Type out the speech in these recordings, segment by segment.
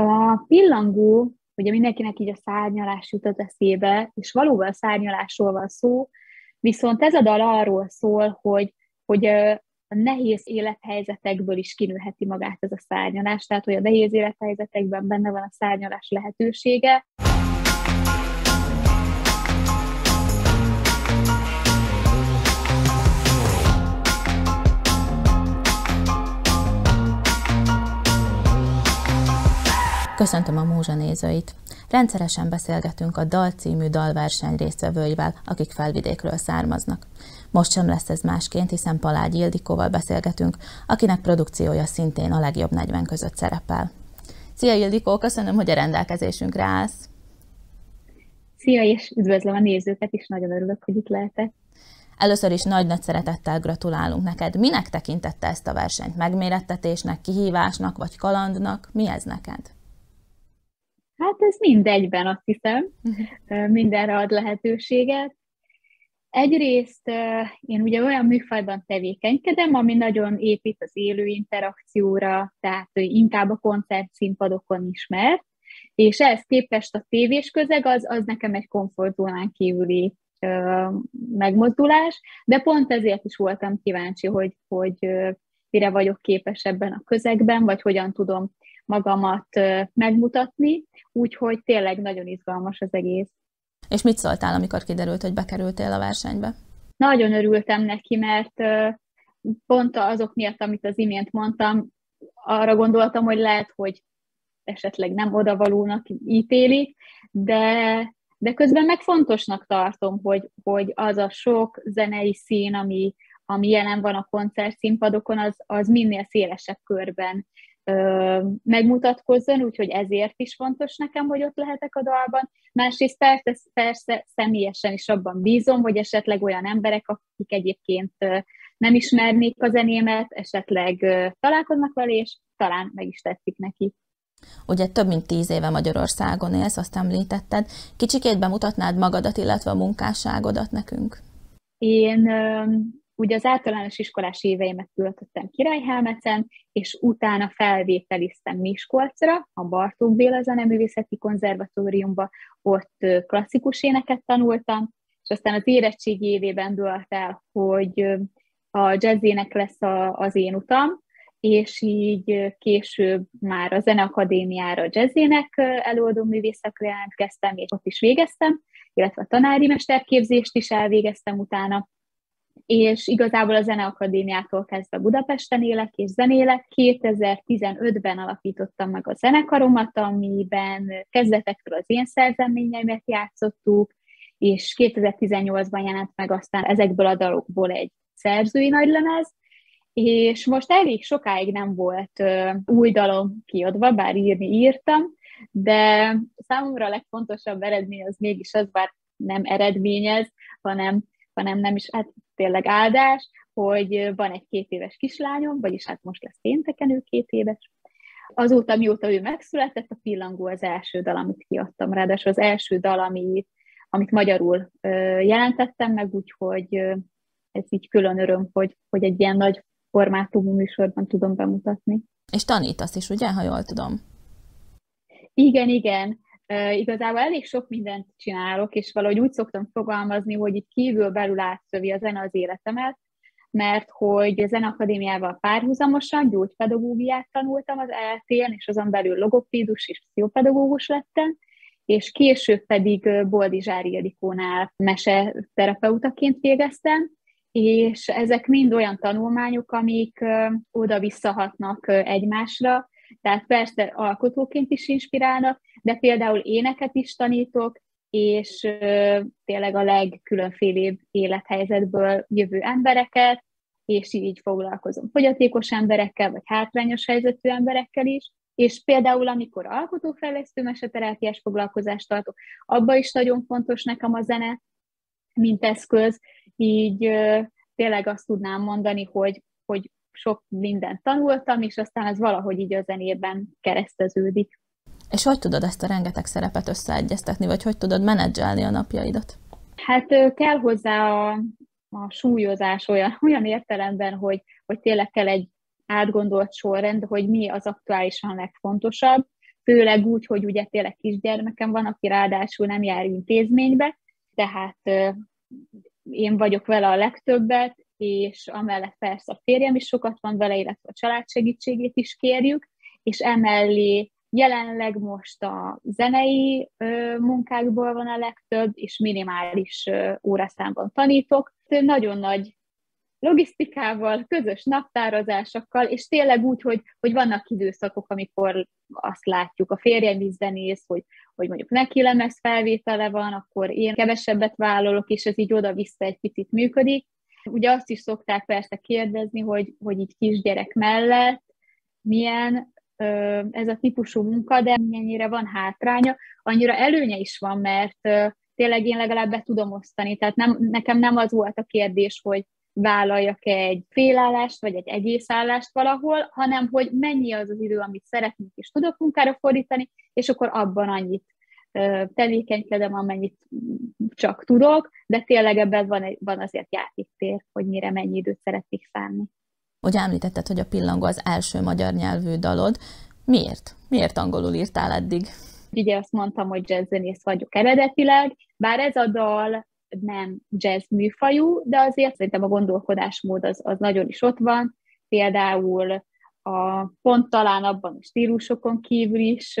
A pillangó, ugye mindenkinek így a szárnyalás jut az eszébe, és valóban a szárnyalásról van szó, viszont ez a dal arról szól, hogy, hogy a nehéz élethelyzetekből is kinőheti magát ez a szárnyalás, tehát hogy a nehéz élethelyzetekben benne van a szárnyalás lehetősége. Köszöntöm a múzsa nézőit! Rendszeresen beszélgetünk a Dal című dalverseny résztvevőivel, akik felvidékről származnak. Most sem lesz ez másként, hiszen Palágy Ildikóval beszélgetünk, akinek produkciója szintén a legjobb 40 között szerepel. Szia Ildikó, köszönöm, hogy a rendelkezésünkre állsz. Szia, és üdvözlöm a nézőket is, nagyon örülök, hogy itt lehetek. Először is nagy-nagy szeretettel gratulálunk neked. Minek tekintette ezt a versenyt? Megmérettetésnek, kihívásnak vagy kalandnak? Mi ez neked? Hát ez mindegyben azt hiszem, mindenre ad lehetőséget. Egyrészt én ugye olyan műfajban tevékenykedem, ami nagyon épít az élő interakcióra, tehát inkább a koncert színpadokon ismert, és ehhez képest a tévés közeg az, az nekem egy komfortzónán kívüli megmozdulás, de pont ezért is voltam kíváncsi, hogy, hogy mire vagyok képes ebben a közegben, vagy hogyan tudom magamat megmutatni, úgyhogy tényleg nagyon izgalmas az egész. És mit szóltál, amikor kiderült, hogy bekerültél a versenybe? Nagyon örültem neki, mert pont azok miatt, amit az imént mondtam, arra gondoltam, hogy lehet, hogy esetleg nem odavalónak ítélik, de, de közben meg fontosnak tartom, hogy, hogy az a sok zenei szín, ami, ami jelen van a koncertszínpadokon, az, az minél szélesebb körben megmutatkozzon, úgyhogy ezért is fontos nekem, hogy ott lehetek a dalban. Másrészt persze, persze személyesen is abban bízom, hogy esetleg olyan emberek, akik egyébként nem ismernék a zenémet, esetleg találkoznak vele, és talán meg is tetszik neki. Ugye több mint tíz éve Magyarországon élsz, azt említetted. Kicsikét bemutatnád magadat, illetve a munkásságodat nekünk? Én Ugye az általános iskolás éveimet töltöttem Királyhelmecen, és utána felvételiztem Miskolcra, a Bartók Béla Zeneművészeti Konzervatóriumba, ott klasszikus éneket tanultam, és aztán az érettségi évében dőlt el, hogy a jazzének lesz a, az én utam, és így később már a Zeneakadémiára jazzének előadó művészekre jelentkeztem, és ott is végeztem, illetve a tanári mesterképzést is elvégeztem utána, és igazából a Zeneakadémiától kezdve Budapesten élek és zenélek. 2015-ben alapítottam meg a zenekaromat, amiben kezdetektől az én szerzeményeimet játszottuk, és 2018-ban jelent meg aztán ezekből a dalokból egy szerzői nagylemez, és most elég sokáig nem volt uh, új dalom kiadva, bár írni írtam, de számomra a legfontosabb eredmény az mégis az, bár nem eredményez, hanem hanem nem is, hát tényleg áldás, hogy van egy két éves kislányom, vagyis hát most lesz pénteken ő két éves. Azóta, mióta ő megszületett, a Pillangó az első dal, amit kiadtam, ráadásul az első dal, amit, amit magyarul jelentettem meg, úgyhogy ez így külön öröm, hogy, hogy egy ilyen nagy formátumú műsorban tudom bemutatni. És tanítasz is, ugye, ha jól tudom? Igen, igen. Igazából elég sok mindent csinálok, és valahogy úgy szoktam fogalmazni, hogy itt kívül belül átszövi a zene az életemet, mert hogy a Zeneakadémiával párhuzamosan gyógypedagógiát tanultam az eltén, és azon belül logopédus és pszichopedagógus lettem, és később pedig Boldizsári Ildikónál meseterapeutaként végeztem, és ezek mind olyan tanulmányok, amik oda-visszahatnak egymásra, tehát persze alkotóként is inspirálnak, de például éneket is tanítok, és tényleg a legkülönfélébb élethelyzetből jövő embereket, és így foglalkozom fogyatékos emberekkel, vagy hátrányos helyzetű emberekkel is, és például, amikor alkotófejlesztő meseterápiás foglalkozást tartok, abba is nagyon fontos nekem a zene, mint eszköz, így tényleg azt tudnám mondani, hogy, hogy sok mindent tanultam, és aztán ez valahogy így a zenében kereszteződik. És hogy tudod ezt a rengeteg szerepet összeegyeztetni, vagy hogy tudod menedzselni a napjaidat? Hát kell hozzá a, a súlyozás olyan, olyan értelemben, hogy, hogy tényleg kell egy átgondolt sorrend, hogy mi az aktuálisan legfontosabb. főleg úgy, hogy ugye tényleg kisgyermekem van, aki ráadásul nem jár intézménybe, tehát én vagyok vele a legtöbbet, és amellett persze a férjem is sokat van vele, illetve a család segítségét is kérjük, és emellé jelenleg most a zenei ö, munkákból van a legtöbb, és minimális ö, óraszámban tanítok. Nagyon nagy logisztikával, közös naptározásokkal, és tényleg úgy, hogy, hogy vannak időszakok, amikor azt látjuk, a férjem is zenész, hogy, hogy mondjuk neki lemez felvétele van, akkor én kevesebbet vállalok, és ez így oda-vissza egy picit működik. Ugye azt is szokták persze kérdezni, hogy, hogy így kisgyerek mellett milyen ez a típusú munka, de mennyire van hátránya, annyira előnye is van, mert tényleg én legalább be tudom osztani. Tehát nem, nekem nem az volt a kérdés, hogy vállaljak egy félállást, vagy egy egész állást valahol, hanem hogy mennyi az az idő, amit szeretnék és tudok munkára fordítani, és akkor abban annyit tevékenykedem, amennyit csak tudok, de tényleg ebben van, egy, van azért játéktér, hogy mire mennyi időt szeretnék szánni. Hogy említetted, hogy a pillangó az első magyar nyelvű dalod. Miért? Miért angolul írtál eddig? Ugye azt mondtam, hogy jazzzenész vagyok eredetileg, bár ez a dal nem jazz műfajú, de azért szerintem a gondolkodásmód az, az nagyon is ott van. Például a pont talán abban a stílusokon kívül is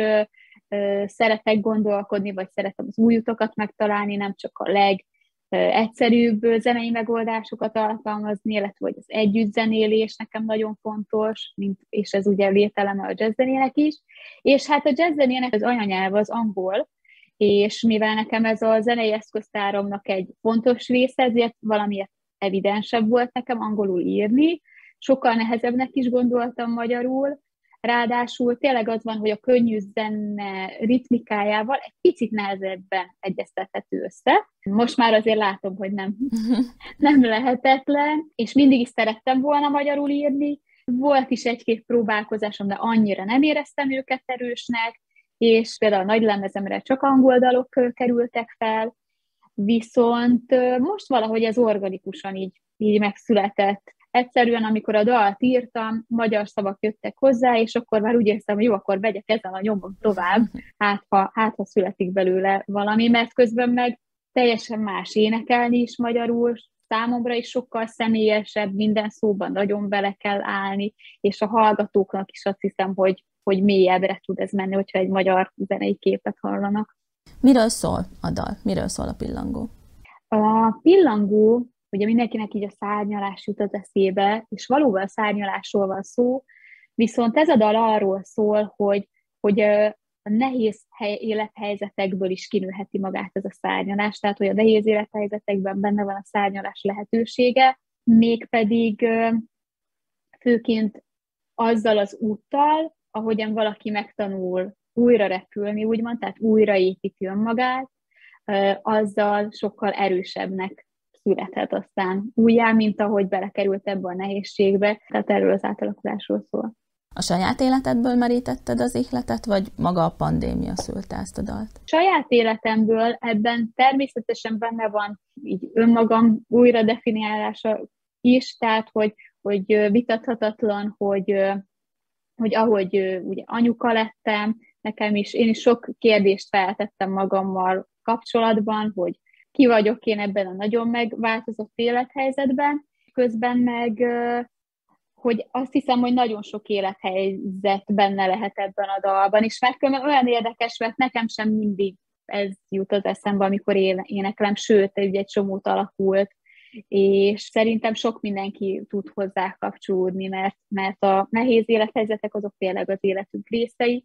szeretek gondolkodni, vagy szeretem az új utakat megtalálni, nem csak a legegyszerűbb zenei megoldásokat alkalmazni, illetve hogy az együttzenélés nekem nagyon fontos, mint, és ez ugye lételeme a jazzzenének is. És hát a jazzzenének az anyanyelv az angol, és mivel nekem ez a zenei eszköztáromnak egy fontos része, ezért valamiért evidensebb volt nekem angolul írni, sokkal nehezebbnek is gondoltam magyarul, ráadásul tényleg az van, hogy a könnyű zene ritmikájával egy picit nehezebben egyeztethető össze. Most már azért látom, hogy nem, nem lehetetlen, és mindig is szerettem volna magyarul írni. Volt is egy-két próbálkozásom, de annyira nem éreztem őket erősnek, és például a nagy lemezemre csak angol dalok kerültek fel, viszont most valahogy ez organikusan így, így megszületett. Egyszerűen, amikor a dalt írtam, magyar szavak jöttek hozzá, és akkor már úgy éreztem, hogy jó, akkor vegyek ezen a nyomon tovább, hát ha, hát ha születik belőle valami, mert közben meg teljesen más énekelni is magyarul, számomra is sokkal személyesebb, minden szóban nagyon bele kell állni, és a hallgatóknak is azt hiszem, hogy, hogy mélyebbre tud ez menni, hogyha egy magyar zenei képet hallanak. Miről szól a dal? Miről szól a pillangó? A pillangó, ugye mindenkinek így a szárnyalás jut az eszébe, és valóban a szárnyalásról van szó, viszont ez a dal arról szól, hogy, hogy a nehéz hely, élethelyzetekből is kinőheti magát ez a szárnyalás, tehát hogy a nehéz élethelyzetekben benne van a szárnyalás lehetősége, mégpedig főként azzal az úttal, ahogyan valaki megtanul újra repülni, úgymond, tehát újraépíti önmagát, azzal sokkal erősebbnek születhet aztán újjá, mint ahogy belekerült ebbe a nehézségbe, tehát erről az átalakulásról szól. A saját életedből merítetted az ihletet, vagy maga a pandémia szülte ezt a dalt? Saját életemből ebben természetesen benne van így önmagam újra definiálása is, tehát hogy, hogy vitathatatlan, hogy hogy ahogy ugye anyuka lettem, nekem is, én is sok kérdést feltettem magammal kapcsolatban, hogy ki vagyok én ebben a nagyon megváltozott élethelyzetben, közben meg, hogy azt hiszem, hogy nagyon sok élethelyzet benne lehet ebben a dalban, és mert olyan érdekes, mert nekem sem mindig ez jut az eszembe, amikor éneklem, sőt, ugye egy csomót alakult, és szerintem sok mindenki tud hozzá kapcsolódni, mert, mert a nehéz élethelyzetek azok tényleg az életünk részei.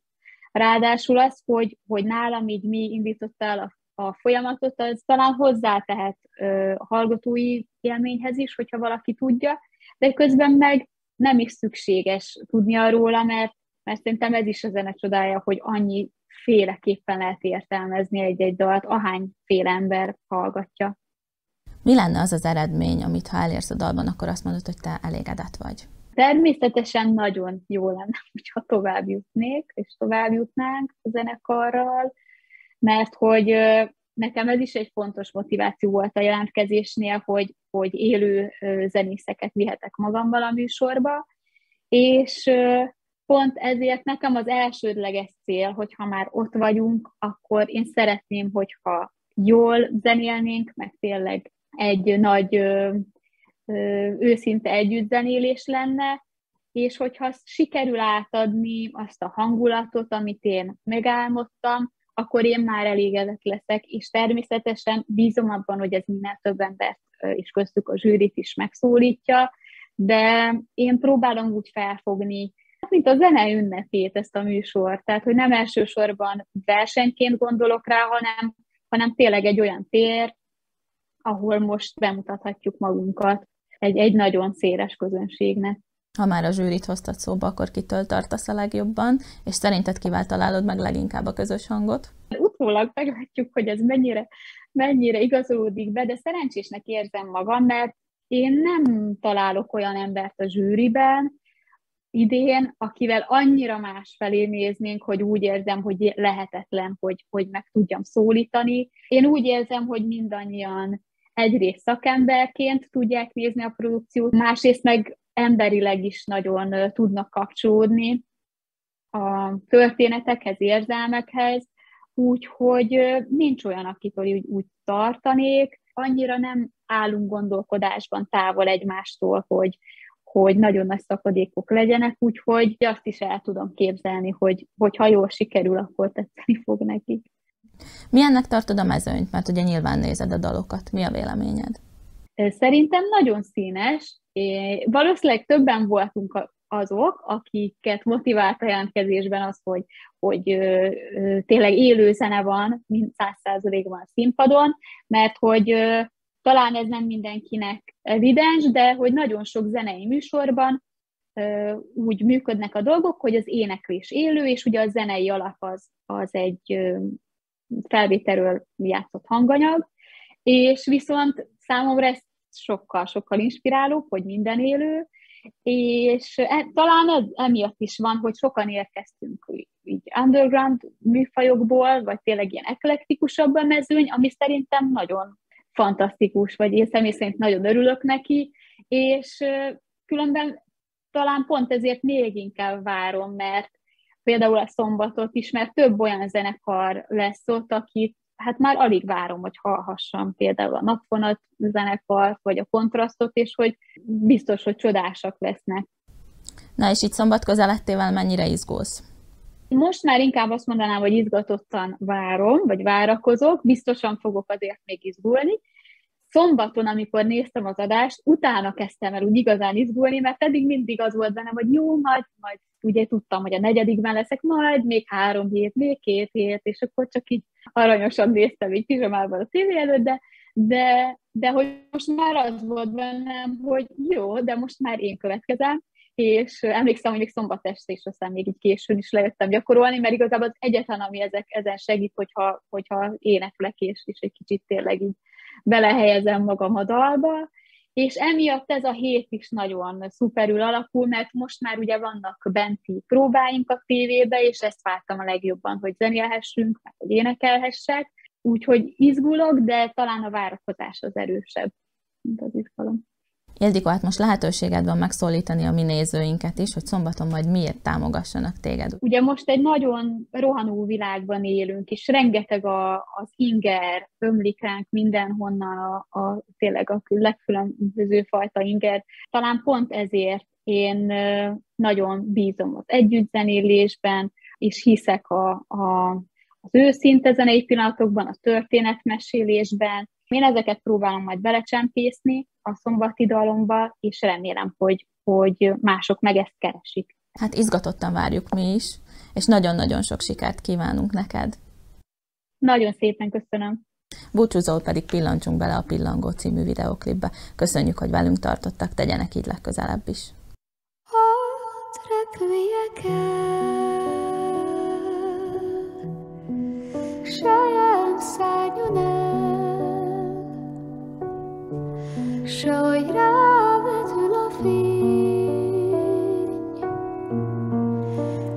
Ráadásul az, hogy, hogy nálam így mi indította el a, a folyamatot, az talán hozzátehet ö, a hallgatói élményhez is, hogyha valaki tudja, de közben meg nem is szükséges tudnia róla, mert, mert szerintem ez is a zene csodája, hogy annyi féleképpen lehet értelmezni egy-egy dalt, ahány fél ember hallgatja. Mi lenne az az eredmény, amit ha elérsz a dalban, akkor azt mondod, hogy te elégedett vagy? Természetesen nagyon jó lenne, hogyha tovább jutnék, és tovább jutnánk a zenekarral, mert hogy nekem ez is egy fontos motiváció volt a jelentkezésnél, hogy, hogy élő zenészeket vihetek magammal a műsorba, és pont ezért nekem az elsődleges cél, hogyha már ott vagyunk, akkor én szeretném, hogyha jól zenélnénk, meg tényleg egy nagy ö, őszinte együttzenélés lenne, és hogyha sikerül átadni azt a hangulatot, amit én megálmodtam, akkor én már elégedett leszek, és természetesen bízom abban, hogy ez minél több embert és köztük a zsűrit is megszólítja, de én próbálom úgy felfogni, mint a zene ünnepét ezt a műsort, tehát hogy nem elsősorban versenyként gondolok rá, hanem, hanem tényleg egy olyan tér, ahol most bemutathatjuk magunkat egy, egy nagyon széles közönségnek. Ha már a zsűrit hoztad szóba, akkor kitől tartasz a legjobban, és szerinted kivel találod meg leginkább a közös hangot? Utólag meglátjuk, hogy ez mennyire, mennyire igazolódik be, de szerencsésnek érzem magam, mert én nem találok olyan embert a zsűriben, idén, akivel annyira más felé néznénk, hogy úgy érzem, hogy lehetetlen, hogy, hogy meg tudjam szólítani. Én úgy érzem, hogy mindannyian egyrészt szakemberként tudják nézni a produkciót, másrészt meg emberileg is nagyon tudnak kapcsolódni a történetekhez, érzelmekhez, úgyhogy nincs olyan, akitől úgy, úgy tartanék, annyira nem állunk gondolkodásban távol egymástól, hogy, hogy nagyon nagy szakadékok legyenek, úgyhogy azt is el tudom képzelni, hogy, hogy ha jól sikerül, akkor tetszeni fog nekik. Milyennek tartod a mezőnyt? Mert ugye nyilván nézed a dalokat. Mi a véleményed? Szerintem nagyon színes. É, valószínűleg többen voltunk azok, akiket motivált a jelentkezésben az, hogy, hogy ö, ö, tényleg élő zene van, mint száz százalékban a színpadon, mert hogy ö, talán ez nem mindenkinek evidens, de hogy nagyon sok zenei műsorban ö, úgy működnek a dolgok, hogy az éneklés élő, és ugye a zenei alap az, az egy ö, felvételről játszott hanganyag, és viszont számomra ez sokkal-sokkal inspirálóbb, hogy minden élő, és e, talán ez emiatt is van, hogy sokan érkeztünk így underground műfajokból, vagy tényleg ilyen eklektikusabb a mezőny, ami szerintem nagyon fantasztikus, vagy én személy szerint nagyon örülök neki, és különben talán pont ezért még inkább várom, mert például a szombatot is, mert több olyan zenekar lesz ott, akit hát már alig várom, hogy hallhassam például a napfonat zenekart, vagy a kontrasztot, és hogy biztos, hogy csodásak lesznek. Na és itt szombat közelettével mennyire izgulsz? Most már inkább azt mondanám, hogy izgatottan várom, vagy várakozok, biztosan fogok azért még izgulni. Szombaton, amikor néztem az adást, utána kezdtem el úgy igazán izgulni, mert pedig mindig az volt bennem, hogy jó, majd, majd ugye tudtam, hogy a negyedikben leszek, majd még három hét, még két hét, és akkor csak így aranyosan néztem így pizsamában a tévé előtt, de, de, de hogy most már az volt bennem, hogy jó, de most már én következem, és emlékszem, hogy még szombat este is aztán még így későn is lejöttem gyakorolni, mert igazából az egyetlen, ami ezek, ezen segít, hogyha, hogyha éneklek, és, és egy kicsit tényleg így belehelyezem magam a dalba, és emiatt ez a hét is nagyon szuperül alakul, mert most már ugye vannak benti próbáink a tévébe, és ezt vártam a legjobban, hogy zenélhessünk, meg hogy énekelhessek, úgyhogy izgulok, de talán a várakozás az erősebb, mint az izgalom. Ildikó, hát most lehetőséged van megszólítani a mi nézőinket is, hogy szombaton majd miért támogassanak téged. Ugye most egy nagyon rohanó világban élünk, és rengeteg a, az inger ömlik ránk mindenhonnan, a, a, tényleg a legkülönböző fajta inger. Talán pont ezért én nagyon bízom az együttzenélésben, és hiszek a, a, az őszinte zenei pillanatokban, a történetmesélésben, én ezeket próbálom majd belecsempészni a szombati dalomba, és remélem, hogy, hogy mások meg ezt keresik. Hát izgatottan várjuk mi is, és nagyon-nagyon sok sikert kívánunk neked. Nagyon szépen köszönöm. Búcsúzól pedig pillancsunk bele a Pillangó című videoklipbe. Köszönjük, hogy velünk tartottak, tegyenek így legközelebb is. Hadd el, s ahogy rávetül a fény,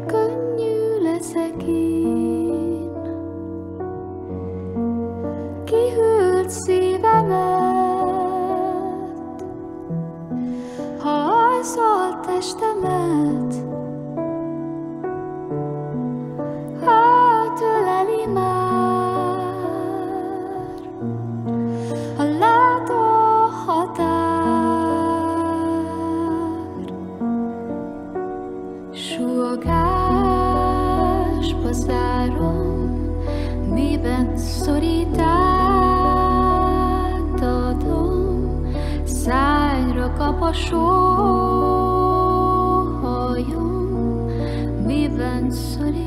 könnyű leszek én. Kihűlt szívemet, ha alszalt testemet, And sunny